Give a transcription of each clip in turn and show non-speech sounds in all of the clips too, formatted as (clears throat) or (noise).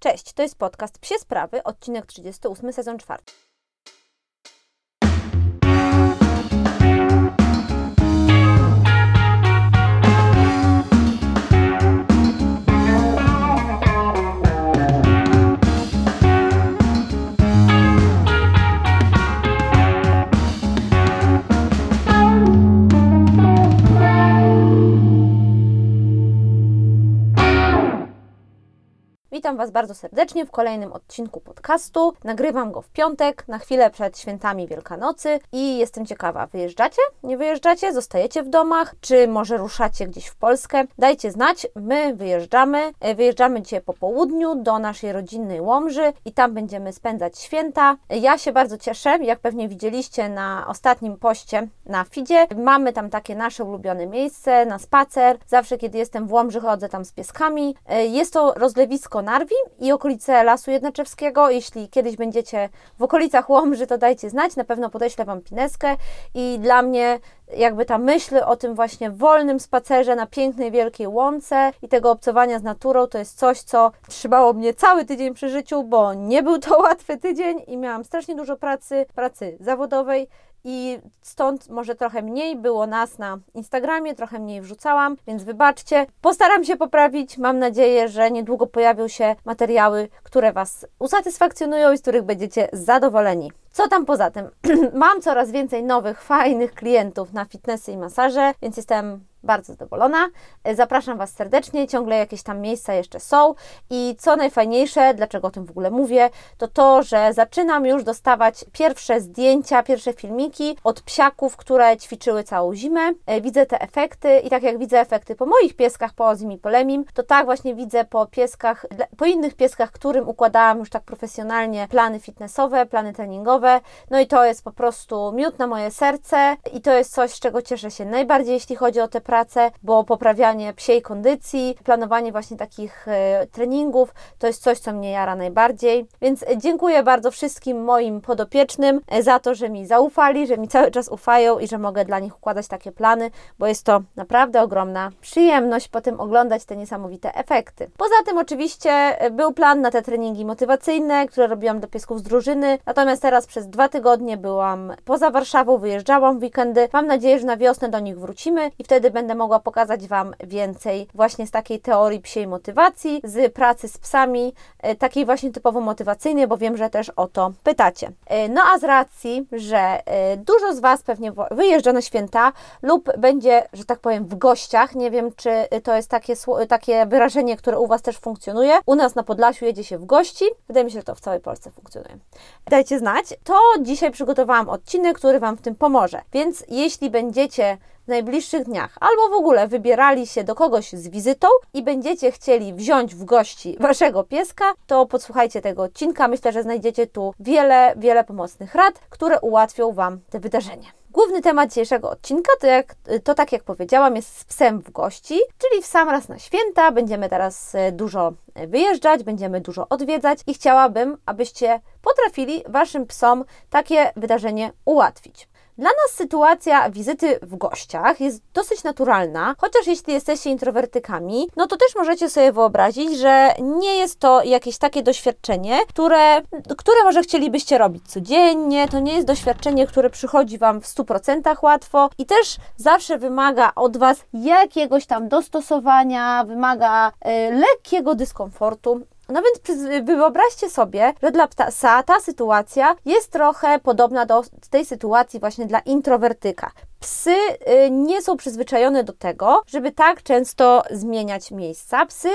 Cześć, to jest podcast Psie Sprawy, odcinek 38, sezon 4. Witam Was bardzo serdecznie w kolejnym odcinku podcastu. Nagrywam go w piątek, na chwilę przed świętami Wielkanocy i jestem ciekawa, wyjeżdżacie? Nie wyjeżdżacie? Zostajecie w domach? Czy może ruszacie gdzieś w Polskę? Dajcie znać, my wyjeżdżamy. E, Wyjeżdżamy dzisiaj po południu do naszej rodzinnej Łomży i tam będziemy spędzać święta. Ja się bardzo cieszę, jak pewnie widzieliście na ostatnim poście na feedzie. Mamy tam takie nasze ulubione miejsce na spacer. Zawsze, kiedy jestem w Łomży, chodzę tam z pieskami. E, Jest to rozlewisko Narwi i okolice Lasu Jednaczewskiego. Jeśli kiedyś będziecie w okolicach Łomży, to dajcie znać, na pewno podeślę Wam pineskę. I dla mnie jakby ta myśl o tym właśnie wolnym spacerze na pięknej, wielkiej łące i tego obcowania z naturą to jest coś, co trzymało mnie cały tydzień przy życiu, bo nie był to (laughs) łatwy tydzień i miałam strasznie dużo pracy, pracy zawodowej i stąd może trochę mniej było nas na Instagramie, trochę mniej wrzucałam, więc wybaczcie. Postaram się poprawić. Mam nadzieję, że niedługo pojawią się materiały, które Was usatysfakcjonują i z których będziecie zadowoleni. Co tam poza tym? (clears throat) Mam coraz więcej nowych, fajnych klientów na fitnessy i masaże, więc jestem bardzo zadowolona. E, Zapraszam Was serdecznie, ciągle jakieś tam miejsca jeszcze są i co najfajniejsze, dlaczego o tym w ogóle mówię, to to, że zaczynam już dostawać pierwsze zdjęcia, pierwsze filmiki od psiaków, które ćwiczyły całą zimę. E, Widzę te efekty i tak jak widzę efekty po moich pieskach, po Ozim i po Lemim, to tak właśnie widzę po pieskach, po innych pieskach, którym układałam już tak profesjonalnie plany fitnessowe, plany treningowe. No i to jest po prostu miód na moje serce i to jest coś, z czego cieszę się najbardziej, jeśli chodzi o tę pracę, bo poprawianie psiej kondycji, planowanie właśnie takich e, treningów, to jest coś, co mnie jara najbardziej. Więc dziękuję bardzo wszystkim moim podopiecznym e, za to, że mi zaufali, że mi cały czas ufają i że mogę dla nich układać takie plany, bo jest to naprawdę ogromna przyjemność potem oglądać te niesamowite efekty. Poza tym oczywiście e, był plan na te treningi motywacyjne, które robiłam dla piesków z drużyny, natomiast teraz przez dwa tygodnie byłam poza Warszawą, wyjeżdżałam w weekendy. Mam nadzieję, że na wiosnę do nich wrócimy i wtedy będę mogła pokazać Wam więcej właśnie z takiej teorii psiej motywacji, z pracy z psami, e, takiej właśnie typowo motywacyjnej, bo wiem, że też o to pytacie. E, No a z racji, że e, dużo z Was pewnie wyjeżdża na święta lub będzie, że tak powiem, w gościach, nie wiem, czy to jest takie, takie wyrażenie, które u Was też funkcjonuje. U nas na Podlasiu jedzie się w gości. Wydaje mi się, że to w całej Polsce funkcjonuje. Dajcie znać. To dzisiaj przygotowałam odcinek, który Wam w tym pomoże. Więc jeśli będziecie w najbliższych dniach albo w ogóle wybierali się do kogoś z wizytą i będziecie chcieli wziąć w gości Waszego pieska, to podsłuchajcie tego odcinka. Myślę, że znajdziecie tu wiele, wiele pomocnych rad, które ułatwią Wam te wydarzenie. Główny temat dzisiejszego odcinka to, jak, to tak jak powiedziałam, jest z psem w gości, czyli w sam raz na święta. Będziemy teraz e, dużo e, wyjeżdżać, będziemy dużo odwiedzać i chciałabym, abyście potrafili Waszym psom takie wydarzenie ułatwić. Dla nas sytuacja wizyty w gościach jest dosyć naturalna, chociaż jeśli jesteście introwertykami, no to też możecie sobie wyobrazić, że nie jest to jakieś takie doświadczenie, które, które może chcielibyście robić codziennie. To nie jest doświadczenie, które przychodzi Wam w 100% łatwo i też zawsze wymaga od Was jakiegoś tam dostosowania, wymaga e, lekkiego dyskomfortu. No więc wyobraźcie sobie, że dla psa ta sytuacja jest trochę podobna do tej sytuacji właśnie dla introwertyka. Psy y, nie są przyzwyczajone do tego, żeby tak często zmieniać miejsca. Psy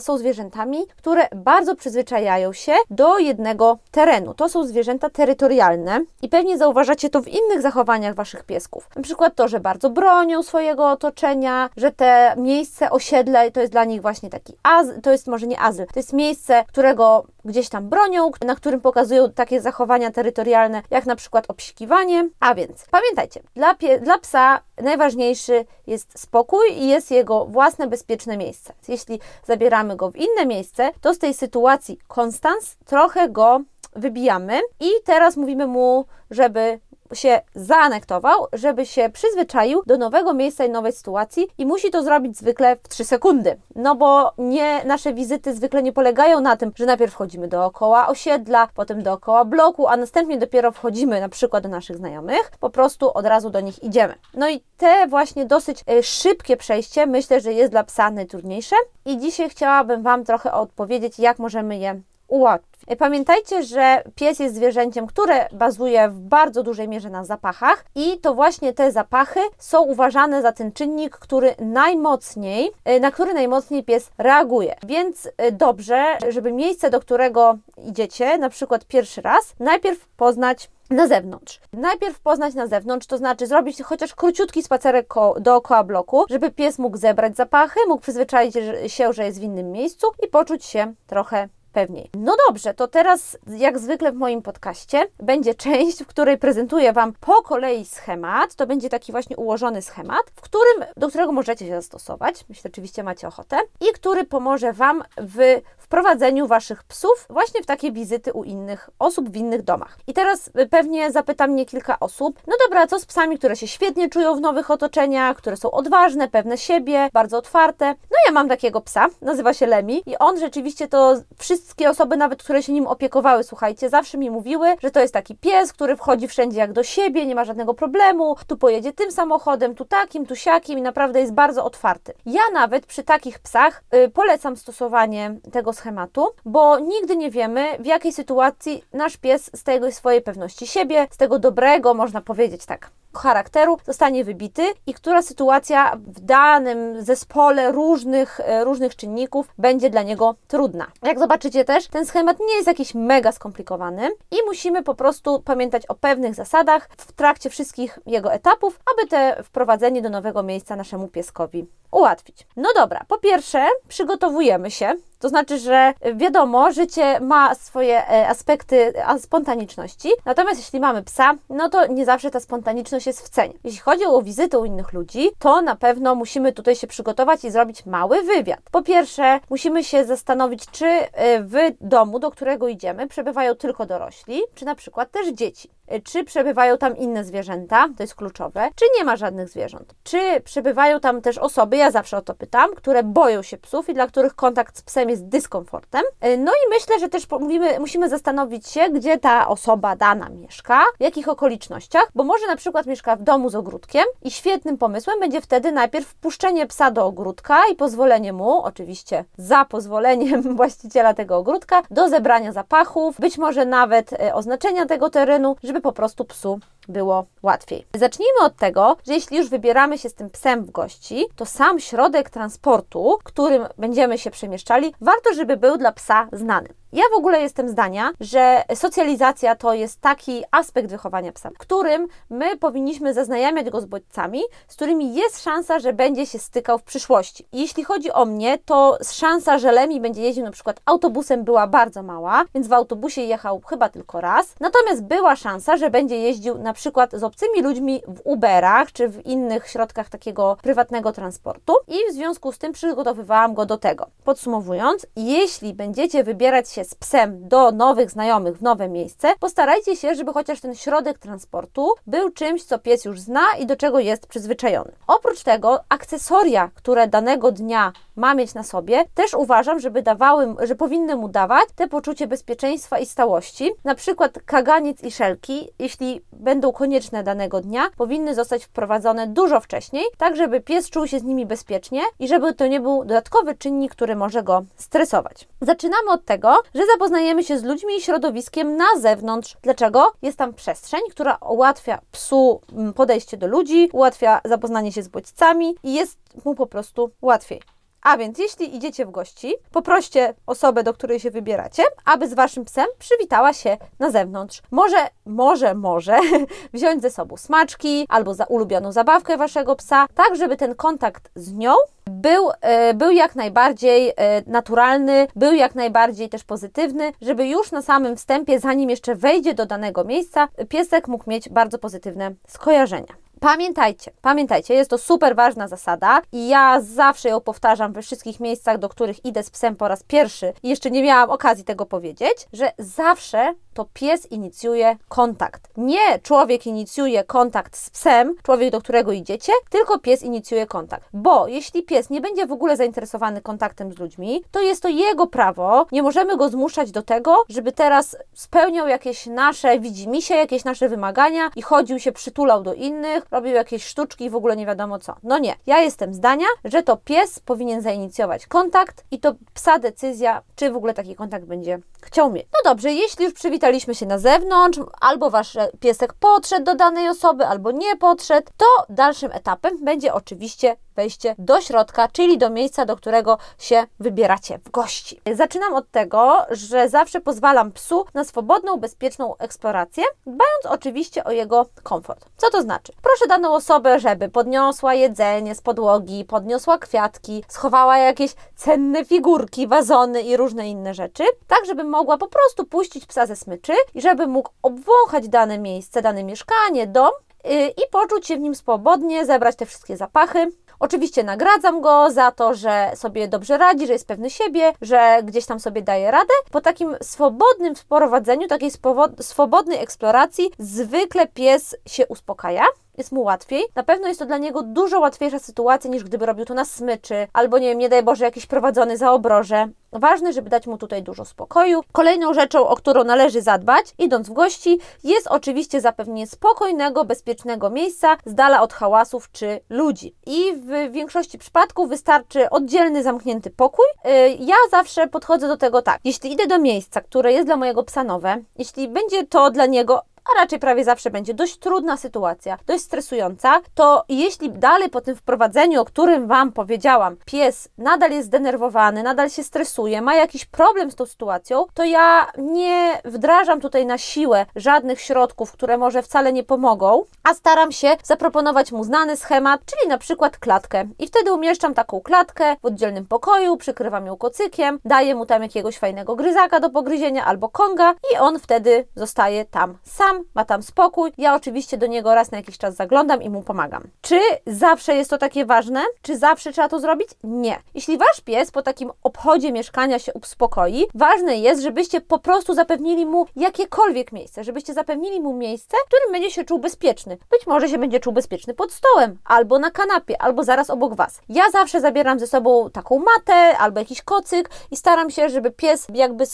są zwierzętami, które bardzo przyzwyczajają się do jednego terenu. To są zwierzęta terytorialne i pewnie zauważacie to w innych zachowaniach waszych piesków. Na przykład to, że bardzo bronią swojego otoczenia, że te miejsce, osiedle to jest dla nich właśnie taki azyl, to jest może nie azyl, to jest miejsce, którego gdzieś tam bronią, na którym pokazują takie zachowania terytorialne, jak na przykład obsikiwanie. A więc pamiętajcie, dla, pie- dla psa najważniejszy jest spokój i jest jego własne bezpieczne miejsce. Jeśli zabieramy go w inne miejsce, to z tej sytuacji konstans trochę go wybijamy i teraz mówimy mu, żeby się zaanektował, żeby się przyzwyczaił do nowego miejsca i nowej sytuacji i musi to zrobić zwykle w 3 sekundy. No bo nie, nasze wizyty zwykle nie polegają na tym, że najpierw wchodzimy dookoła osiedla, potem dookoła bloku, a następnie dopiero wchodzimy na przykład do naszych znajomych, po prostu od razu do nich idziemy. No i te właśnie dosyć e, szybkie przejście myślę, że jest dla psa najtrudniejsze i dzisiaj chciałabym Wam trochę odpowiedzieć, jak możemy je ułatwić. Pamiętajcie, że pies jest zwierzęciem, które bazuje w bardzo dużej mierze na zapachach i to właśnie te zapachy są uważane za ten czynnik, który najmocniej, e, na który najmocniej pies reaguje. Więc e, dobrze, żeby miejsce, do którego idziecie, na przykład pierwszy raz, najpierw poznać na zewnątrz. Najpierw poznać na zewnątrz, to znaczy zrobić chociaż króciutki spacerek dookoła bloku, żeby pies mógł zebrać zapachy, mógł przyzwyczaić się, że jest w innym miejscu i poczuć się trochę pewniej. No dobrze, to teraz, jak zwykle w moim podcaście, będzie część, w której prezentuję Wam po kolei schemat. To będzie taki właśnie ułożony schemat, w którym, do którego możecie się zastosować, jeśli oczywiście macie ochotę, i który pomoże Wam w wprowadzeniu Waszych psów właśnie w takie wizyty u innych osób w innych domach. I teraz pewnie zapyta mnie kilka osób, no dobra, co z psami, które się świetnie czują w nowych otoczeniach, które są odważne, pewne siebie, bardzo otwarte. No ja mam takiego psa, nazywa się Lemi i on rzeczywiście to wszystko wszystkie osoby, nawet które się nim opiekowały, słuchajcie, zawsze mi mówiły, że to jest taki pies, który wchodzi wszędzie jak do siebie, nie ma żadnego problemu, tu pojedzie tym samochodem, tu takim, tu siakim i naprawdę jest bardzo otwarty. Ja nawet przy takich psach y, polecam stosowanie tego schematu, bo nigdy nie wiemy, w jakiej sytuacji nasz pies z tego swojej pewności siebie, z tego dobrego, można powiedzieć tak, charakteru zostanie wybity i która sytuacja w danym zespole różnych, e, różnych czynników będzie dla niego trudna. Jak zobaczycie też, ten schemat nie jest jakiś mega skomplikowany i musimy po prostu pamiętać o pewnych zasadach w trakcie wszystkich jego etapów, aby te wprowadzenie do nowego miejsca naszemu pieskowi ułatwić. No dobra, po pierwsze przygotowujemy się, to znaczy, że wiadomo, życie ma swoje e, aspekty spontaniczności, natomiast jeśli mamy psa, no to nie zawsze ta spontaniczność jest w cenie. Jeśli chodzi o wizytę u innych ludzi, to na pewno musimy tutaj się przygotować i zrobić mały wywiad. Po pierwsze, musimy się zastanowić, czy e, w domu, do którego idziemy, przebywają tylko dorośli, czy na przykład też dzieci. E, czy przebywają tam inne zwierzęta, to jest kluczowe, czy nie ma żadnych zwierząt. Czy przebywają tam też osoby, ja zawsze o to pytam, które boją się psów i dla których kontakt z psem jest dyskomfortem. E, no i myślę, że też mówimy, musimy zastanowić się, gdzie ta osoba dana mieszka, w jakich okolicznościach, bo może na przykład mieszka w domu z ogródkiem i świetnym pomysłem będzie wtedy najpierw wpuszczenie psa do ogródka i pozwolenie mu, oczywiście za pozwoleniem (laughs) właściciela tego ogródka, do zebrania zapachów, być może nawet e, oznaczenia tego terenu, żeby żeby po prostu psu było łatwiej. Zacznijmy od tego, że jeśli już wybieramy się z tym psem w gości, to sam środek transportu, którym będziemy się przemieszczali, warto, żeby był dla psa znany. Ja w ogóle jestem zdania, że socjalizacja to jest taki aspekt wychowania psa, w którym my powinniśmy zaznajamiać go z bodźcami, z którymi jest szansa, że będzie się stykał w przyszłości. jeśli chodzi o mnie, to szansa, że Lemi będzie jeździł na przykład autobusem była bardzo mała, więc w autobusie jechał chyba tylko raz. Natomiast była szansa, że będzie jeździł na przykład z obcymi ludźmi w Uberach czy w innych środkach takiego prywatnego transportu i w związku z tym przygotowywałam go do tego. Podsumowując, jeśli będziecie wybierać się z psem do nowych znajomych w nowe miejsce, postarajcie się, żeby chociaż ten środek transportu był czymś, co pies już zna i do czego jest przyzwyczajony. Oprócz tego akcesoria, które danego dnia ma mieć na sobie, też uważam, żeby dawały, że powinny mu dawać te poczucie bezpieczeństwa i stałości. Na przykład kaganiec i szelki, jeśli będą konieczne danego dnia, powinny zostać wprowadzone dużo wcześniej, tak żeby pies czuł się z nimi bezpiecznie i żeby to nie był dodatkowy czynnik, który może go stresować. Zaczynamy od tego, że zapoznajemy się z ludźmi i środowiskiem na zewnątrz. Dlaczego? Jest tam przestrzeń, która ułatwia psu mm, podejście do ludzi, ułatwia zapoznanie się z bodźcami i jest mu po prostu łatwiej. A więc jeśli idziecie w gości, poproście osobę, do której się wybieracie, aby z waszym psem przywitała się na zewnątrz. Może, może, może (laughs) wziąć ze sobą smaczki albo za ulubioną zabawkę waszego psa, tak żeby ten kontakt z nią był, e, był jak najbardziej e, naturalny, był jak najbardziej też pozytywny, żeby już na samym wstępie, zanim jeszcze wejdzie do danego miejsca, piesek mógł mieć bardzo pozytywne skojarzenia. Pamiętajcie, pamiętajcie, jest to super ważna zasada i ja zawsze ją powtarzam we wszystkich miejscach, do których idę z psem po raz pierwszy i jeszcze nie miałam okazji tego powiedzieć, że zawsze to pies inicjuje kontakt. Nie człowiek inicjuje kontakt z psem, człowiek, do którego idziecie, tylko pies inicjuje kontakt. Bo jeśli pies nie będzie w ogóle zainteresowany kontaktem z ludźmi, to jest to jego prawo. Nie możemy go zmuszać do tego, żeby teraz spełniał jakieś nasze widzimisię, jakieś nasze wymagania i chodził się, przytulał do innych, robił jakieś sztuczki i w ogóle nie wiadomo co. No nie. Ja jestem zdania, że to pies powinien zainicjować kontakt i to psa decyzja, czy w ogóle taki kontakt będzie chciał mieć. No dobrze, jeśli już przywitaliśmy się na zewnątrz, albo wasz piesek podszedł do danej osoby, albo nie podszedł, to dalszym etapem będzie oczywiście wejście do środka, czyli do miejsca, do którego się wybieracie w gości. Zaczynam od tego, że zawsze pozwalam psu na swobodną, bezpieczną eksplorację, dbając oczywiście o jego komfort. Co to znaczy? Proszę daną osobę, żeby podniosła jedzenie z podłogi, podniosła kwiatki, schowała jakieś cenne figurki, wazony i różne inne rzeczy, tak żeby mogła po prostu puścić psa ze smyczy i żeby mógł obwąchać dane miejsce, dane mieszkanie, dom y, i poczuć się w nim swobodnie, zebrać te wszystkie zapachy. Oczywiście nagradzam go za to, że sobie dobrze radzi, że jest pewny siebie, że gdzieś tam sobie daje radę. Po takim swobodnym wprowadzeniu, takiej swobodnej eksploracji, zwykle pies się uspokaja jest mu łatwiej. Na pewno jest to dla niego dużo łatwiejsza sytuacja niż gdyby robił to na smyczy, albo nie wiem, nie daj Boże, jakiś prowadzony za obroże. Ważne, żeby dać mu tutaj dużo spokoju. Kolejną rzeczą, o którą należy zadbać, idąc w gości, jest oczywiście zapewnienie spokojnego, bezpiecznego miejsca, z dala od hałasów czy ludzi. I w większości przypadków wystarczy oddzielny, zamknięty pokój. Y, ja zawsze podchodzę do tego tak. Jeśli idę do miejsca, które jest dla mojego psa nowe, jeśli będzie to dla niego a raczej prawie zawsze będzie dość trudna sytuacja, dość stresująca, to jeśli dalej po tym wprowadzeniu, o którym Wam powiedziałam, pies nadal jest zdenerwowany, nadal się stresuje, ma jakiś problem z tą sytuacją, to ja nie wdrażam tutaj na siłę żadnych środków, które może wcale nie pomogą, a staram się zaproponować mu znany schemat, czyli na przykład klatkę. I wtedy umieszczam taką klatkę w oddzielnym pokoju, przykrywam ją kocykiem, daję mu tam jakiegoś fajnego gryzaka do pogryzienia albo konga i on wtedy zostaje tam sam ma tam spokój. Ja oczywiście do niego raz na jakiś czas zaglądam i mu pomagam. Czy zawsze jest to takie ważne? Czy zawsze trzeba to zrobić? Nie. Jeśli wasz pies po takim obchodzie mieszkania się uspokoi, ważne jest, żebyście po prostu zapewnili mu jakiekolwiek miejsce, żebyście zapewnili mu miejsce, w którym będzie się czuł bezpieczny. Być może się będzie czuł bezpieczny pod stołem, albo na kanapie, albo zaraz obok was. Ja zawsze zabieram ze sobą taką matę albo jakiś kocyk i staram się, żeby pies jakby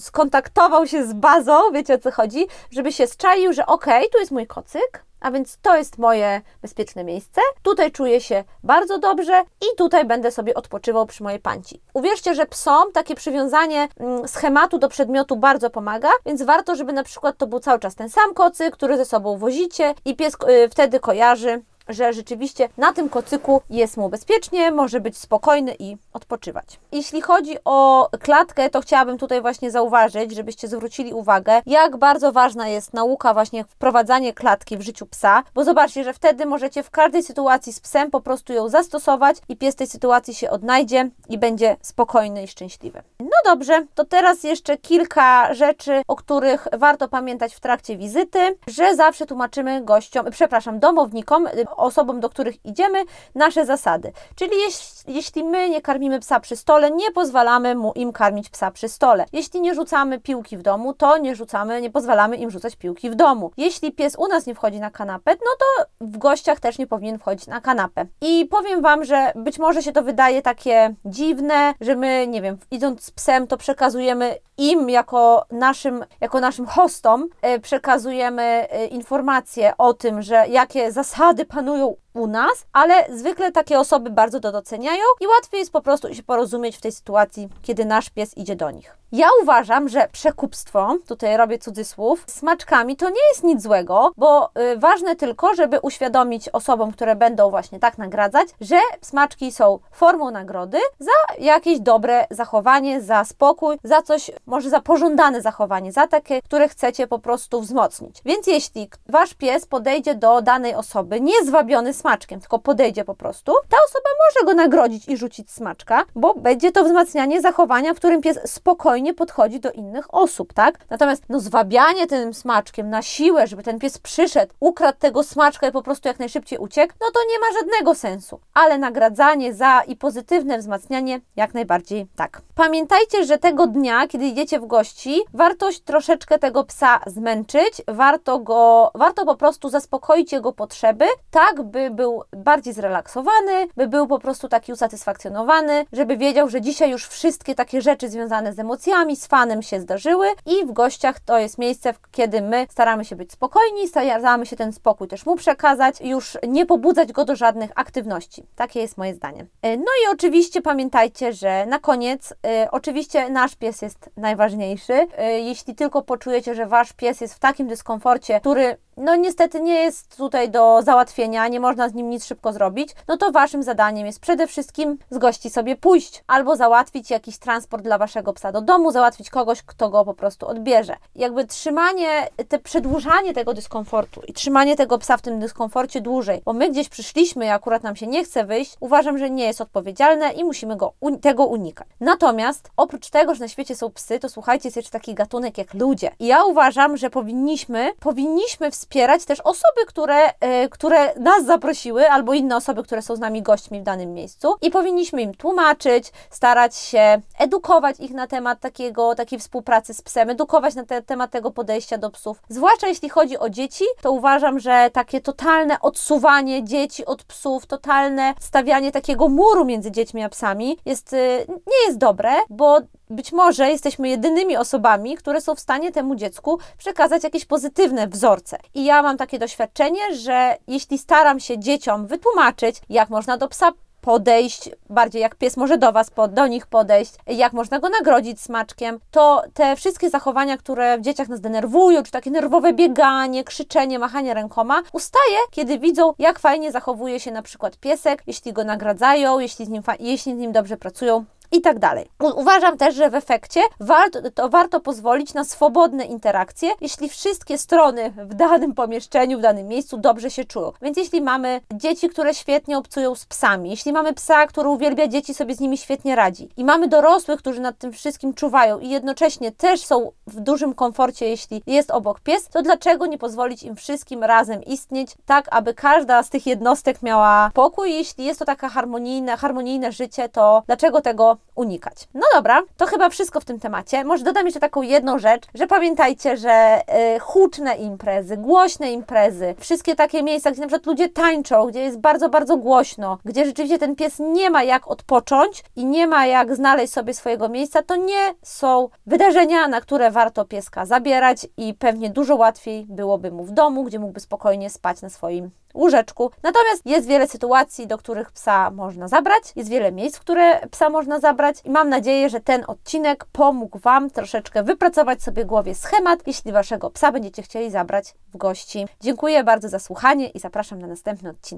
skontaktował się z bazą, wiecie o co chodzi, żeby się czaił, że okej, okay, tu jest mój kocyk, a więc to jest moje bezpieczne miejsce. Tutaj czuję się bardzo dobrze i tutaj będę sobie odpoczywał przy mojej panci. Uwierzcie, że psom takie przywiązanie mm, schematu do przedmiotu bardzo pomaga, więc warto, żeby na przykład to był cały czas ten sam kocyk, który ze sobą wozicie i pies y, wtedy kojarzy że rzeczywiście na tym kocyku jest mu bezpiecznie, może być spokojny i odpoczywać. Jeśli chodzi o klatkę, to chciałabym tutaj właśnie zauważyć, żebyście zwrócili uwagę, jak bardzo ważna jest nauka właśnie wprowadzanie klatki w życiu psa, bo zobaczcie, że wtedy możecie w każdej sytuacji z psem po prostu ją zastosować i pies tej sytuacji się odnajdzie i będzie spokojny i szczęśliwy. No dobrze, to teraz jeszcze kilka rzeczy, o których warto pamiętać w trakcie wizyty, że zawsze tłumaczymy gościom, przepraszam, domownikom, osobom, do których idziemy, nasze zasady. Czyli jeśli, jeśli my nie karmimy psa przy stole, nie pozwalamy mu im karmić psa przy stole. Jeśli nie rzucamy piłki w domu, to nie rzucamy, nie pozwalamy im rzucać piłki w domu. Jeśli pies u nas nie wchodzi na kanapę, no to w gościach też nie powinien wchodzić na kanapę. I powiem Wam, że być może się to wydaje takie dziwne, że my, nie wiem, idąc z psem, to przekazujemy im jako naszym, jako naszym hostom, e, przekazujemy e, informacje o tym, że jakie zasady panują panują u nas, ale zwykle takie osoby bardzo to doceniają i łatwiej jest po prostu się porozumieć w tej sytuacji, kiedy nasz pies idzie do nich. Ja uważam, że przekupstwo, tutaj robię cudzysłów, smaczkami to nie jest nic złego, bo y, ważne tylko, żeby uświadomić osobom, które będą właśnie tak nagradzać, że smaczki są formą nagrody za jakieś dobre zachowanie, za spokój, za coś, może za pożądane zachowanie, za takie, które chcecie po prostu wzmocnić. Więc jeśli wasz pies podejdzie do danej osoby niezwabiony smaczkiem, tylko podejdzie po prostu, ta osoba może go nagrodzić i rzucić smaczka, bo będzie to wzmacnianie zachowania, w którym pies spokojnie podchodzi do innych osób, tak? Natomiast no zwabianie tym smaczkiem na siłę, żeby ten pies przyszedł, ukradł tego smaczka i po prostu jak najszybciej uciekł, no to nie ma żadnego sensu. Ale nagradzanie za i pozytywne wzmacnianie jak najbardziej tak. Pamiętajcie, że tego dnia, kiedy idziecie w gości, warto troszeczkę tego psa zmęczyć, warto go, warto po prostu zaspokoić jego potrzeby, tak by był bardziej zrelaksowany, by był po prostu taki usatysfakcjonowany, żeby wiedział, że dzisiaj już wszystkie takie rzeczy związane z emocjami, z fanem się zdarzyły i w gościach to jest miejsce, kiedy my staramy się być spokojni, staramy się ten spokój też mu przekazać, już nie pobudzać go do żadnych aktywności. Takie jest moje zdanie. E, no i oczywiście pamiętajcie, że na koniec, y, oczywiście nasz pies jest najważniejszy. Y, jeśli tylko poczujecie, że wasz pies jest w takim dyskomforcie, który no niestety nie jest tutaj do załatwienia, nie można z nim nic szybko zrobić, no to waszym zadaniem jest przede wszystkim z gości sobie pójść albo załatwić jakiś transport dla waszego psa do domu, załatwić kogoś, kto go po prostu odbierze. Jakby trzymanie, te przedłużanie tego dyskomfortu i trzymanie tego psa w tym dyskomforcie dłużej, bo my gdzieś przyszliśmy i akurat nam się nie chce wyjść, uważam, że nie jest odpowiedzialne i musimy go, tego unikać. Natomiast oprócz tego, że na świecie są psy, to słuchajcie, jest jeszcze taki gatunek jak ludzie. I ja uważam, że powinniśmy, powinniśmy wspierać też osoby, które, e, które nas zaprosiły, albo inne osoby, które są z nami gośćmi w danym miejscu i powinniśmy im tłumaczyć, starać się edukować ich na temat takiego, takiej współpracy z psem, edukować na te, temat tego podejścia do psów. Zwłaszcza jeśli chodzi o dzieci, to uważam, że takie totalne odsuwanie dzieci od psów, totalne stawianie takiego muru między dziećmi a psami jest, e, nie jest dobre, bo być może jesteśmy jedynymi osobami, które są w stanie temu dziecku przekazać jakieś pozytywne wzorce. I ja mam takie doświadczenie, że jeśli staram się dzieciom wytłumaczyć, jak można do psa podejść, bardziej jak pies może do Was, do nich podejść, jak można go nagrodzić smaczkiem, to te wszystkie zachowania, które w dzieciach nas denerwują, czy takie nerwowe bieganie, krzyczenie, machanie rękoma, ustaje, kiedy widzą, jak fajnie zachowuje się na przykład piesek, jeśli go nagradzają, jeśli z nim, jeśli z nim dobrze pracują i tak dalej. Uważam też, że w efekcie warto, to warto pozwolić na swobodne interakcje, jeśli wszystkie strony w danym pomieszczeniu, w danym miejscu dobrze się czują. Więc jeśli mamy dzieci, które świetnie obcują z psami, jeśli mamy psa, który uwielbia dzieci, sobie z nimi świetnie radzi, i mamy dorosłych, którzy nad tym wszystkim czuwają i jednocześnie też są w dużym komforcie, jeśli jest obok pies, to dlaczego nie pozwolić im wszystkim razem istnieć, tak aby każda z tych jednostek miała pokój? Jeśli jest to taka harmonijne, harmonijne życie, to dlaczego tego unikać. No dobra, to chyba wszystko w tym temacie. Może dodam jeszcze taką jedną rzecz, że pamiętajcie, że y, huczne imprezy, głośne imprezy, wszystkie takie miejsca, gdzie na przykład ludzie tańczą, gdzie jest bardzo, bardzo głośno, gdzie rzeczywiście ten pies nie ma jak odpocząć i nie ma jak znaleźć sobie swojego miejsca, to nie są wydarzenia, na które warto pieska zabierać i pewnie dużo łatwiej byłoby mu w domu, gdzie mógłby spokojnie spać na swoim łóżeczku. Natomiast jest wiele sytuacji, do których psa można zabrać, jest wiele miejsc, w które psa można zabrać i mam nadzieję, że ten odcinek pomógł Wam troszeczkę wypracować sobie głowie schemat, jeśli Waszego psa będziecie chcieli zabrać w gości. Dziękuję bardzo za słuchanie i zapraszam na następny odcinek.